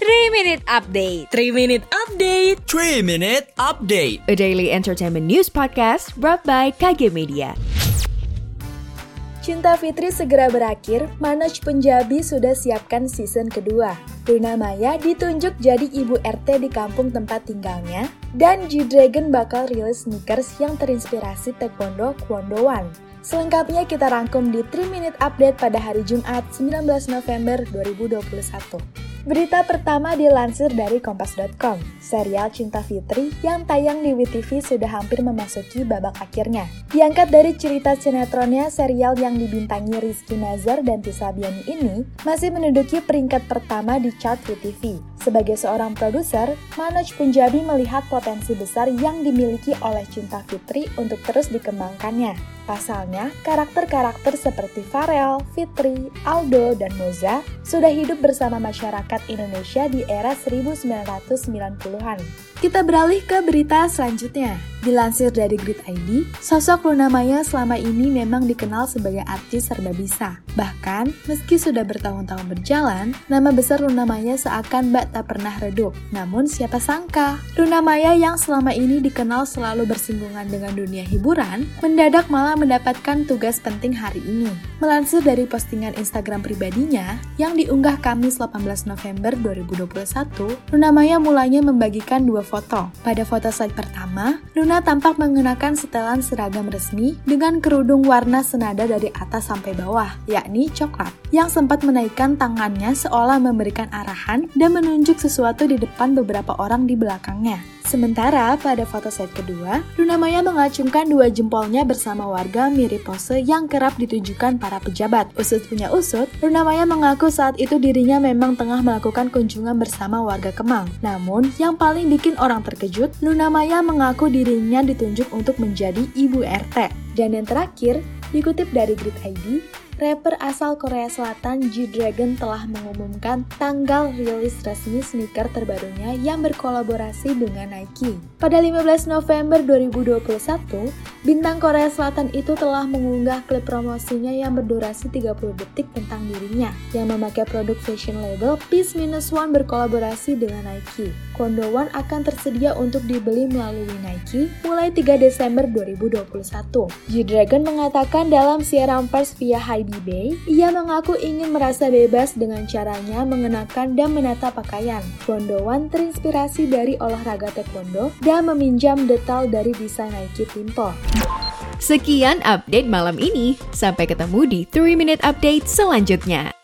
3 Minute Update 3 Minute Update 3 Minute Update A daily entertainment news podcast brought by KG Media Cinta Fitri segera berakhir, Manoj Punjabi sudah siapkan season kedua. Luna Maya ditunjuk jadi ibu RT di kampung tempat tinggalnya, dan G-Dragon bakal rilis sneakers yang terinspirasi taekwondo Kwondo One. Selengkapnya kita rangkum di 3 Minute Update pada hari Jumat 19 November 2021. Berita pertama dilansir dari Kompas.com. Serial Cinta Fitri yang tayang di WTV sudah hampir memasuki babak akhirnya. Diangkat dari cerita sinetronnya, serial yang dibintangi Rizky Nazar dan Tisa Biani ini masih menduduki peringkat pertama di chart WTV. Sebagai seorang produser, Manoj Punjabi melihat potensi besar yang dimiliki oleh Cinta Fitri untuk terus dikembangkannya. Pasalnya, karakter-karakter seperti Farel, Fitri, Aldo, dan Moza sudah hidup bersama masyarakat Indonesia di era 1990-an. Kita beralih ke berita selanjutnya. Dilansir dari Grid ID, sosok Luna Maya selama ini memang dikenal sebagai artis serba bisa. Bahkan, meski sudah bertahun-tahun berjalan, nama besar Luna Maya seakan bak tak pernah redup. Namun siapa sangka, Luna Maya yang selama ini dikenal selalu bersinggungan dengan dunia hiburan, mendadak malah mendapatkan tugas penting hari ini. Melansir dari postingan Instagram pribadinya, yang diunggah Kamis 18 November 2021, Luna Maya mulanya membagikan dua foto. Pada foto slide pertama, Luna tampak mengenakan setelan seragam resmi dengan kerudung warna senada dari atas sampai bawah, yakni coklat, yang sempat menaikkan tangannya seolah memberikan arahan dan menunjuk sesuatu di depan beberapa orang di belakangnya. Sementara pada foto set kedua, Luna Maya mengacungkan dua jempolnya bersama warga mirip pose yang kerap ditujukan para pejabat. Usut punya usut, Luna Maya mengaku saat itu dirinya memang tengah melakukan kunjungan bersama warga Kemang. Namun, yang paling bikin orang terkejut, Luna Maya mengaku dirinya ditunjuk untuk menjadi ibu RT. Dan yang terakhir, dikutip dari Grid ID, rapper asal Korea Selatan G-Dragon telah mengumumkan tanggal rilis resmi sneaker terbarunya yang berkolaborasi dengan Nike. Pada 15 November 2021, bintang Korea Selatan itu telah mengunggah klip promosinya yang berdurasi 30 detik tentang dirinya, yang memakai produk fashion label Peace Minus One berkolaborasi dengan Nike. Kondo One akan tersedia untuk dibeli melalui Nike mulai 3 Desember 2021. G-Dragon mengatakan dalam siaran pers via Hybe eBay, ia mengaku ingin merasa bebas dengan caranya mengenakan dan menata pakaian. Bondowan terinspirasi dari olahraga taekwondo dan meminjam detail dari desain Nike Timpo. Sekian update malam ini. Sampai ketemu di 3 Minute Update selanjutnya.